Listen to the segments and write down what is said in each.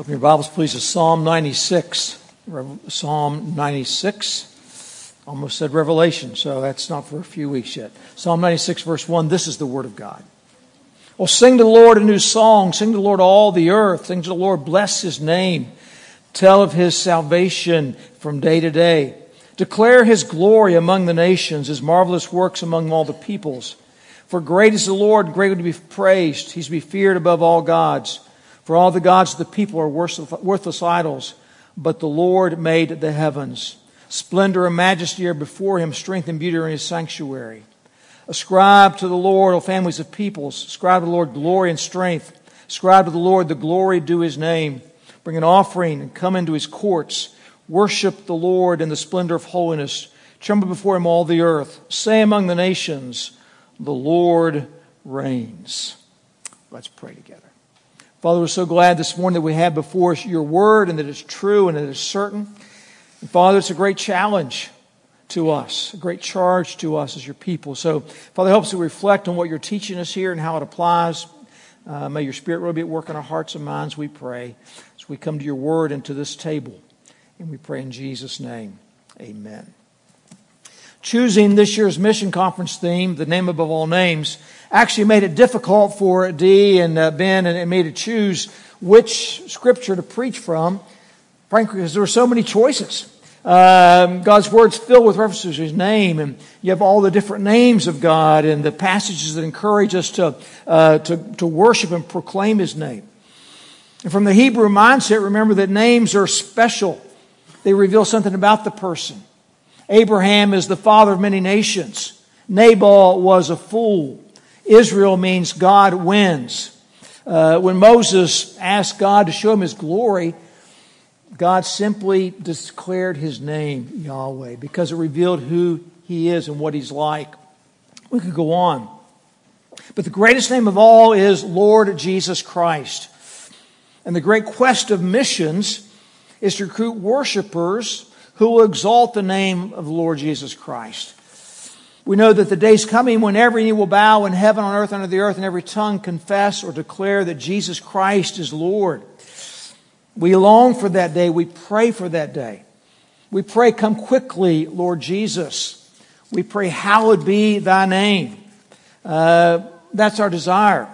Open your Bibles, please, to Psalm 96. Psalm 96. Almost said Revelation, so that's not for a few weeks yet. Psalm 96, verse 1. This is the Word of God. Oh, sing to the Lord a new song. Sing to the Lord all the earth. Sing to the Lord, bless His name. Tell of His salvation from day to day. Declare His glory among the nations, His marvelous works among all the peoples. For great is the Lord, greatly to be praised. He's to be feared above all gods. For all the gods of the people are worthless idols, but the Lord made the heavens. Splendor and majesty are before him, strength and beauty are in his sanctuary. Ascribe to the Lord, O families of peoples. Ascribe to the Lord glory and strength. Ascribe to the Lord the glory due his name. Bring an offering and come into his courts. Worship the Lord in the splendor of holiness. Tremble before him all the earth. Say among the nations, the Lord reigns. Let's pray together. Father, we're so glad this morning that we have before us your word and that it's true and that it's certain. And Father, it's a great challenge to us, a great charge to us as your people. So, Father, help us to reflect on what you're teaching us here and how it applies. Uh, may your spirit really be at work in our hearts and minds, we pray, as we come to your word and to this table. And we pray in Jesus' name. Amen. Choosing this year's mission conference theme, the name above all names, actually made it difficult for Dee and uh, Ben and, me to choose which scripture to preach from, frankly, because there were so many choices. Um, God's word's filled with references to His name, and you have all the different names of God and the passages that encourage us to uh, to, to worship and proclaim His name. And from the Hebrew mindset, remember that names are special; they reveal something about the person. Abraham is the father of many nations. Nabal was a fool. Israel means God wins. Uh, when Moses asked God to show him his glory, God simply declared his name, Yahweh, because it revealed who he is and what he's like. We could go on. But the greatest name of all is Lord Jesus Christ. And the great quest of missions is to recruit worshipers who will exalt the name of the Lord Jesus Christ. We know that the day's coming when every knee will bow in heaven, on earth, under the earth, and every tongue confess or declare that Jesus Christ is Lord. We long for that day. We pray for that day. We pray, come quickly, Lord Jesus. We pray, hallowed be thy name. Uh, that's our desire.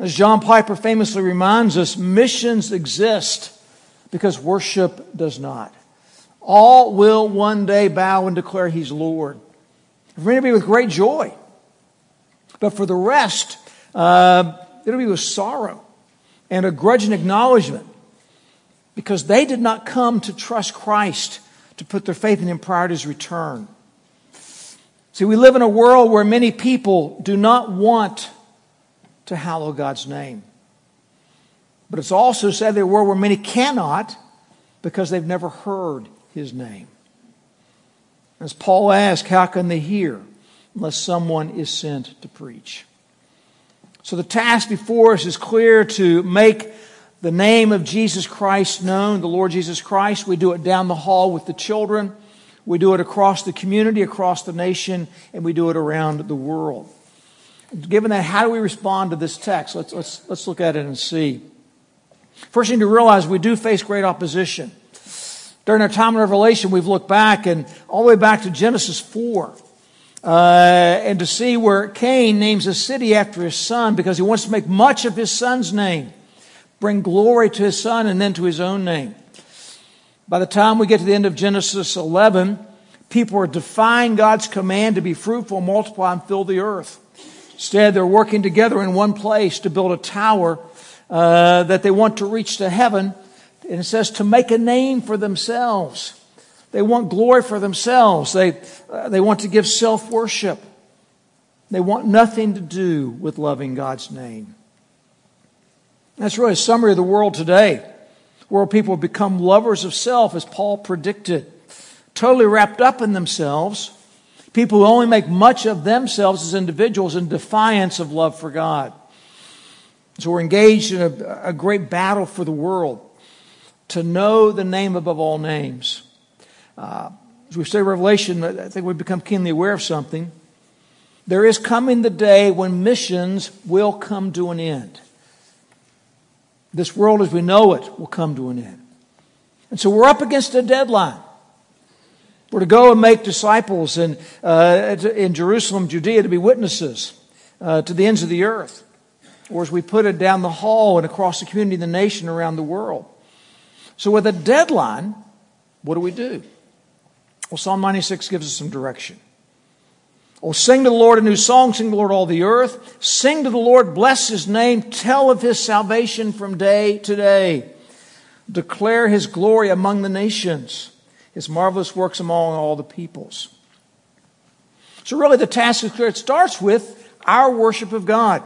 As John Piper famously reminds us, missions exist because worship does not. All will one day bow and declare he's Lord. For many, it'll be with great joy. But for the rest, uh, it'll be with sorrow and a grudging acknowledgement because they did not come to trust Christ to put their faith in Him prior to His return. See, we live in a world where many people do not want to hallow God's name. But it's also said a world where many cannot because they've never heard His name. As Paul asked, how can they hear unless someone is sent to preach? So the task before us is clear to make the name of Jesus Christ known, the Lord Jesus Christ. We do it down the hall with the children. We do it across the community, across the nation, and we do it around the world. Given that, how do we respond to this text? Let's, let's, let's look at it and see. First thing to realize, we do face great opposition. During our time in Revelation, we've looked back and all the way back to Genesis 4. Uh, and to see where Cain names a city after his son because he wants to make much of his son's name, bring glory to his son and then to his own name. By the time we get to the end of Genesis 11, people are defying God's command to be fruitful, multiply, and fill the earth. Instead, they're working together in one place to build a tower uh, that they want to reach to heaven and it says to make a name for themselves. They want glory for themselves. They, uh, they want to give self worship. They want nothing to do with loving God's name. That's really a summary of the world today. World people have become lovers of self, as Paul predicted, totally wrapped up in themselves. People who only make much of themselves as individuals in defiance of love for God. So we're engaged in a, a great battle for the world to know the name above all names. Uh, as we study Revelation, I think we become keenly aware of something. There is coming the day when missions will come to an end. This world as we know it will come to an end. And so we're up against a deadline. We're to go and make disciples in, uh, in Jerusalem, Judea, to be witnesses uh, to the ends of the earth. Or as we put it down the hall and across the community, the nation, around the world. So with a deadline, what do we do? Well, Psalm 96 gives us some direction. Oh, sing to the Lord a new song, sing to the Lord all the earth. Sing to the Lord, bless his name, tell of his salvation from day to day. Declare his glory among the nations, his marvelous works among all the peoples. So, really, the task is clear. It starts with our worship of God.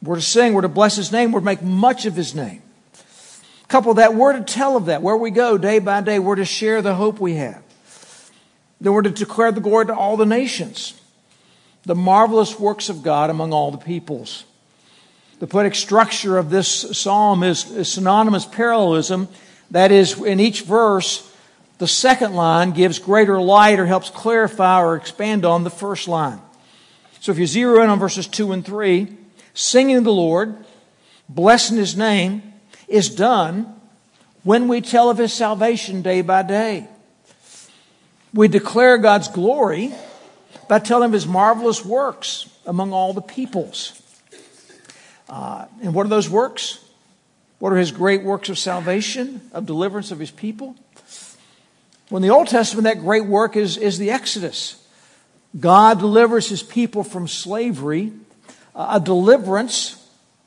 We're to sing, we're to bless his name, we're to make much of his name. Couple that, we're to tell of that. Where we go day by day, we're to share the hope we have. Then we're to declare the glory to all the nations, the marvelous works of God among all the peoples. The poetic structure of this psalm is, is synonymous parallelism. That is, in each verse, the second line gives greater light or helps clarify or expand on the first line. So if you zero in on verses 2 and 3, singing the Lord, blessing his name, is done when we tell of his salvation day by day. We declare God's glory by telling of his marvelous works among all the peoples. Uh, and what are those works? What are his great works of salvation, of deliverance of his people? Well, in the Old Testament, that great work is, is the Exodus. God delivers his people from slavery, uh, a deliverance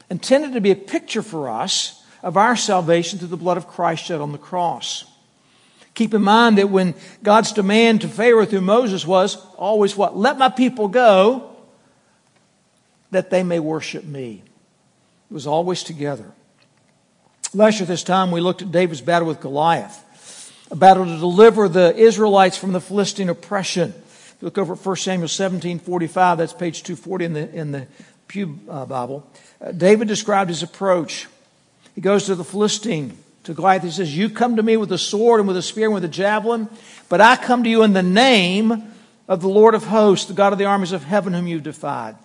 intended to be a picture for us of our salvation through the blood of Christ shed on the cross. Keep in mind that when God's demand to Pharaoh through Moses was always what? Let my people go that they may worship me. It was always together. Last year, this time, we looked at David's battle with Goliath, a battle to deliver the Israelites from the Philistine oppression. If you look over at 1 Samuel 17 45, that's page 240 in the, in the Pew uh, Bible. Uh, David described his approach. He goes to the Philistine to Goliath. He says, You come to me with a sword and with a spear and with a javelin, but I come to you in the name of the Lord of hosts, the God of the armies of heaven, whom you've defied.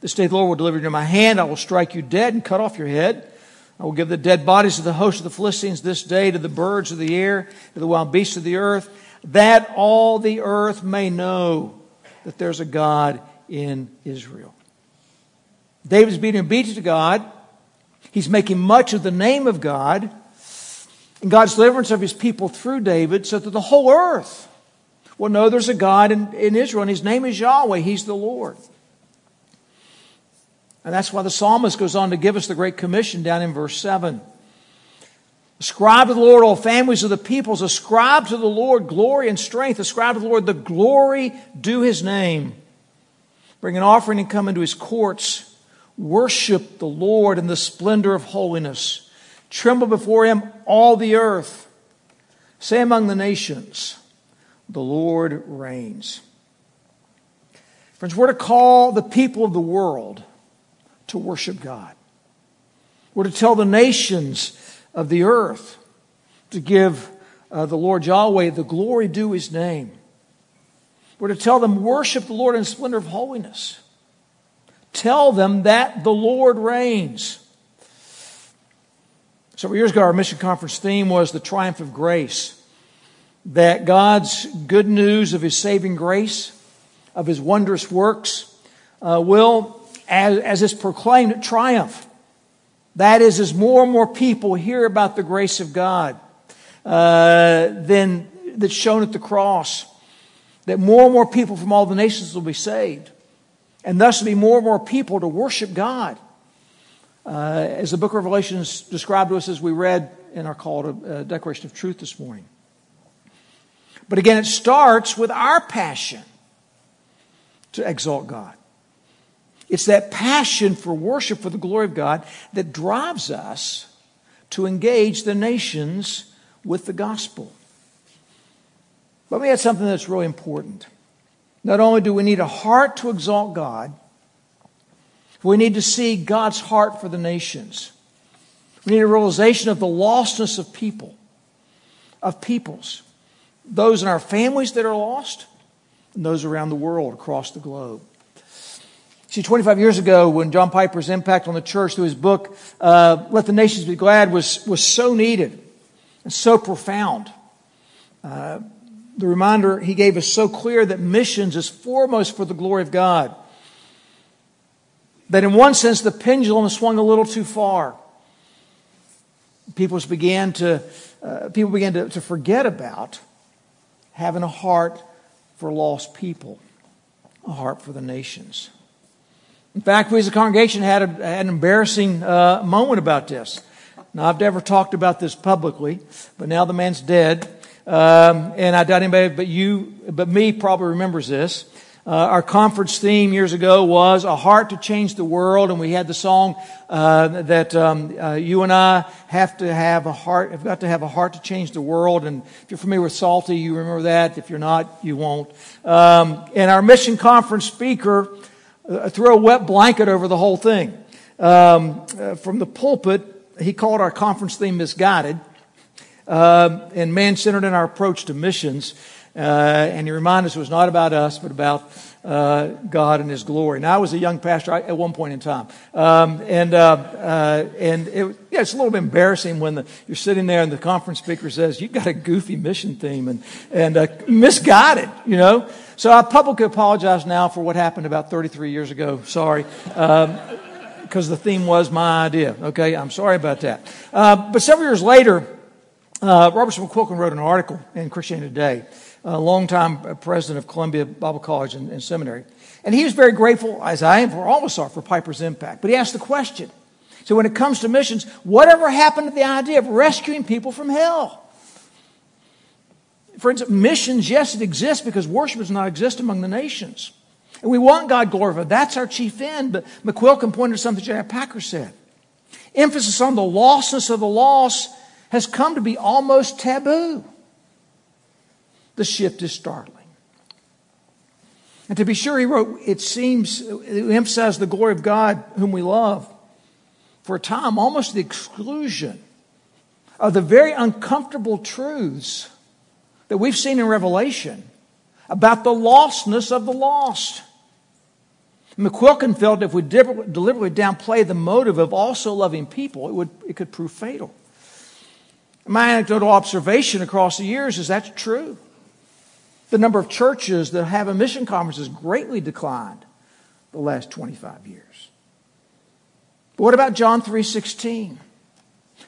This day the Lord will deliver you into my hand. I will strike you dead and cut off your head. I will give the dead bodies of the host of the Philistines this day to the birds of the air, to the wild beasts of the earth, that all the earth may know that there's a God in Israel. David's being obedient to God. He's making much of the name of God and God's deliverance of his people through David so that the whole earth will know there's a God in, in Israel and his name is Yahweh. He's the Lord. And that's why the psalmist goes on to give us the Great Commission down in verse 7. Ascribe to the Lord all families of the peoples. Ascribe to the Lord glory and strength. Ascribe to the Lord the glory due his name. Bring an offering and come into his courts. Worship the Lord in the splendor of holiness. Tremble before him, all the earth. Say among the nations, the Lord reigns. Friends, we're to call the people of the world to worship God. We're to tell the nations of the earth to give uh, the Lord Yahweh the glory due his name. We're to tell them, worship the Lord in splendor of holiness. Tell them that the Lord reigns. Several years ago, our mission conference theme was the triumph of grace. That God's good news of His saving grace, of His wondrous works, uh, will, as, as proclaimed, triumph. That is, as more and more people hear about the grace of God, uh, then that's shown at the cross, that more and more people from all the nations will be saved and thus be more and more people to worship God. Uh, as the book of Revelations described to us as we read in our call to uh, Declaration of Truth this morning. But again, it starts with our passion to exalt God. It's that passion for worship for the glory of God that drives us to engage the nations with the gospel. Let me add something that's really important. Not only do we need a heart to exalt God, we need to see God's heart for the nations. We need a realization of the lostness of people, of peoples, those in our families that are lost, and those around the world across the globe. See, See, 25 years ago, when John Piper's impact on the church through his book, uh, Let the Nations Be Glad, was, was so needed and so profound. Uh, the reminder he gave is so clear that missions is foremost for the glory of God. That in one sense, the pendulum swung a little too far. People began to, uh, people began to, to forget about having a heart for lost people, a heart for the nations. In fact, we as a congregation had, a, had an embarrassing uh, moment about this. Now, I've never talked about this publicly, but now the man's dead. Um, and I doubt anybody but you, but me probably remembers this. Uh, our conference theme years ago was a heart to change the world, and we had the song uh, that um, uh, you and I have to have a heart. Have got to have a heart to change the world. And if you're familiar with Salty, you remember that. If you're not, you won't. Um, and our mission conference speaker uh, threw a wet blanket over the whole thing. Um, uh, from the pulpit, he called our conference theme misguided uh, and man centered in our approach to missions. Uh, and he reminded us it was not about us, but about uh, God and His glory. Now, I was a young pastor at one point in time, um, and uh, uh, and it, yeah, it's a little bit embarrassing when the, you're sitting there and the conference speaker says you've got a goofy mission theme and and uh, misguided, you know. So I publicly apologize now for what happened about 33 years ago. Sorry. Um, because the theme was my idea. Okay, I'm sorry about that. Uh, but several years later, uh, Robertson McQuilkin wrote an article in Christianity Today, a longtime president of Columbia Bible College and, and Seminary. And he was very grateful, as I am, for all of us are, for Piper's impact. But he asked the question so when it comes to missions, whatever happened to the idea of rescuing people from hell? For instance, missions, yes, it exists because worship does not exist among the nations. And we want God glorified. That's our chief end. But McQuilkin pointed to something J.I. Packer said. Emphasis on the lostness of the lost has come to be almost taboo. The shift is startling. And to be sure, he wrote, it seems, it emphasized the glory of God whom we love for a time, almost the exclusion of the very uncomfortable truths that we've seen in Revelation about the lostness of the lost. McQuilkin felt if we deliberately downplay the motive of also loving people, it, would, it could prove fatal. My anecdotal observation across the years is that's true. The number of churches that have a mission conference has greatly declined the last 25 years. But what about John 3:16?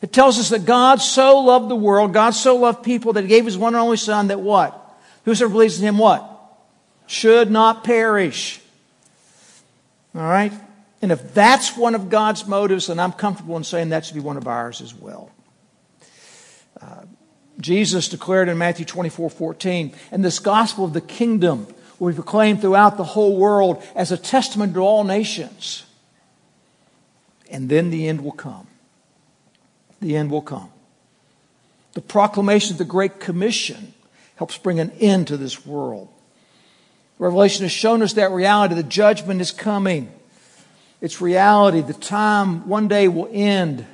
It tells us that God so loved the world, God so loved people that he gave his one and only son that what? Whosoever believes in him what? Should not perish. All right? And if that's one of God's motives, then I'm comfortable in saying that should be one of ours as well. Jesus declared in Matthew 24 14, and this gospel of the kingdom will be proclaimed throughout the whole world as a testament to all nations. And then the end will come the end will come. The proclamation of the Great Commission helps bring an end to this world. Revelation has shown us that reality. The judgment is coming. It's reality. The time one day will end,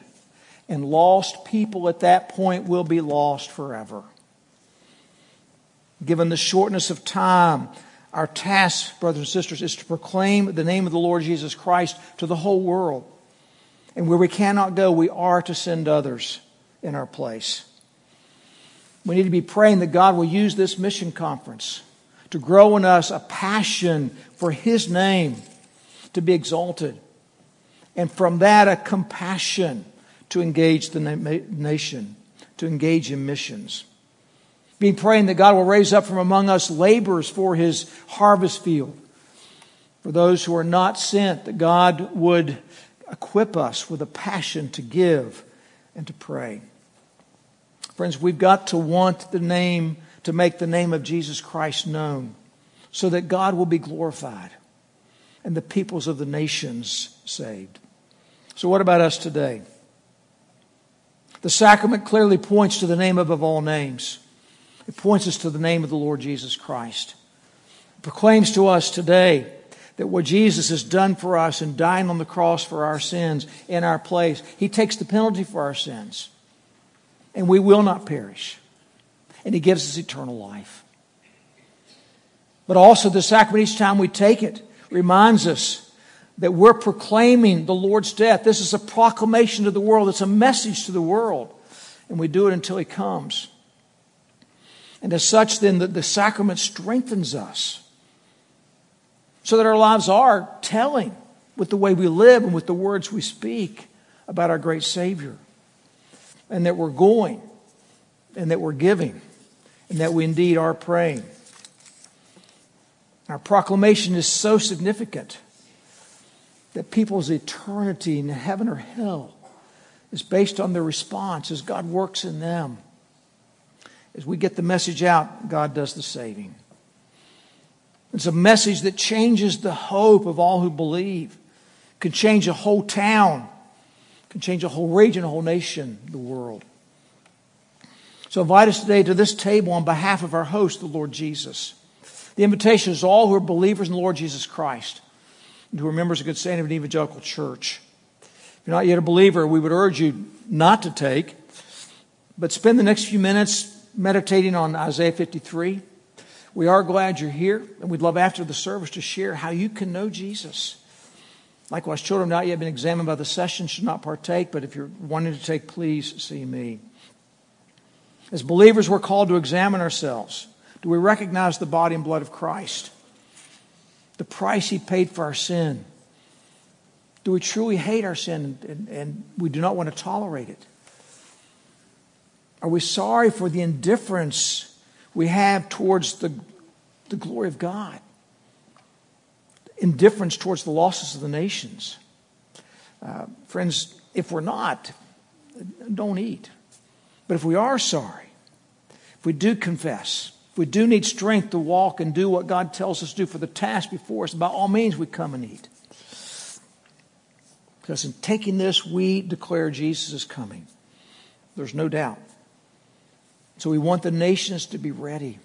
and lost people at that point will be lost forever. Given the shortness of time, our task, brothers and sisters, is to proclaim the name of the Lord Jesus Christ to the whole world. And where we cannot go, we are to send others in our place. We need to be praying that God will use this mission conference to grow in us a passion for His name to be exalted. And from that, a compassion to engage the nation, to engage in missions. Being praying that God will raise up from among us laborers for His harvest field. For those who are not sent, that God would equip us with a passion to give and to pray. Friends, we've got to want the name, to make the name of Jesus Christ known so that God will be glorified and the peoples of the nations saved. So, what about us today? The sacrament clearly points to the name above all names. It points us to the name of the Lord Jesus Christ. It proclaims to us today that what Jesus has done for us in dying on the cross for our sins in our place, He takes the penalty for our sins. And we will not perish. And He gives us eternal life. But also, the sacrament, each time we take it, reminds us that we're proclaiming the Lord's death. This is a proclamation to the world, it's a message to the world. And we do it until He comes. And as such, then, the, the sacrament strengthens us so that our lives are telling with the way we live and with the words we speak about our great Savior. And that we're going and that we're giving and that we indeed are praying. Our proclamation is so significant that people's eternity in heaven or hell is based on their response as God works in them. As we get the message out, God does the saving. It's a message that changes the hope of all who believe, can change a whole town, can change a whole region, a whole nation, the world. So invite us today to this table on behalf of our host, the Lord Jesus. The invitation is all who are believers in the Lord Jesus Christ and who are members of good standing of an evangelical church. If you're not yet a believer, we would urge you not to take, but spend the next few minutes meditating on Isaiah 53. We are glad you're here, and we'd love after the service to share how you can know Jesus. Likewise, children not yet been examined by the session should not partake, but if you're wanting to take, please see me. As believers, we're called to examine ourselves. Do we recognize the body and blood of Christ? The price he paid for our sin? Do we truly hate our sin and, and we do not want to tolerate it? Are we sorry for the indifference we have towards the, the glory of God? Indifference towards the losses of the nations? Uh, friends, if we're not, don't eat. But if we are sorry, if we do confess, we do need strength to walk and do what God tells us to do for the task before us, by all means we come and eat. Because in taking this, we declare Jesus is coming. There's no doubt. So we want the nations to be ready.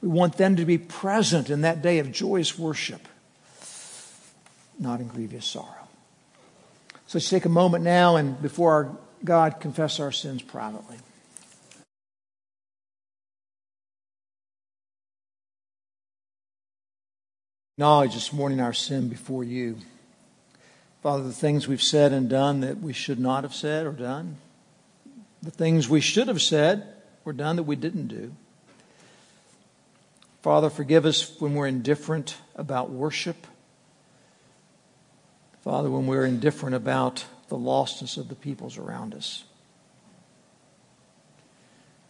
We want them to be present in that day of joyous worship, not in grievous sorrow. So let's take a moment now and before our God confess our sins privately. Acknowledge this morning our sin before you. Father, the things we've said and done that we should not have said or done, the things we should have said or done that we didn't do. Father, forgive us when we're indifferent about worship. Father, when we're indifferent about the lostness of the peoples around us.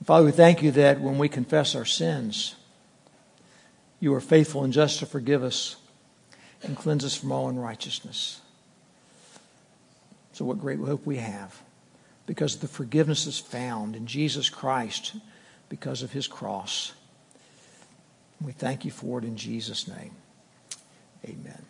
Father, we thank you that when we confess our sins, you are faithful and just to forgive us and cleanse us from all unrighteousness. So, what great hope we have because the forgiveness is found in Jesus Christ because of his cross. We thank you for it in Jesus' name. Amen.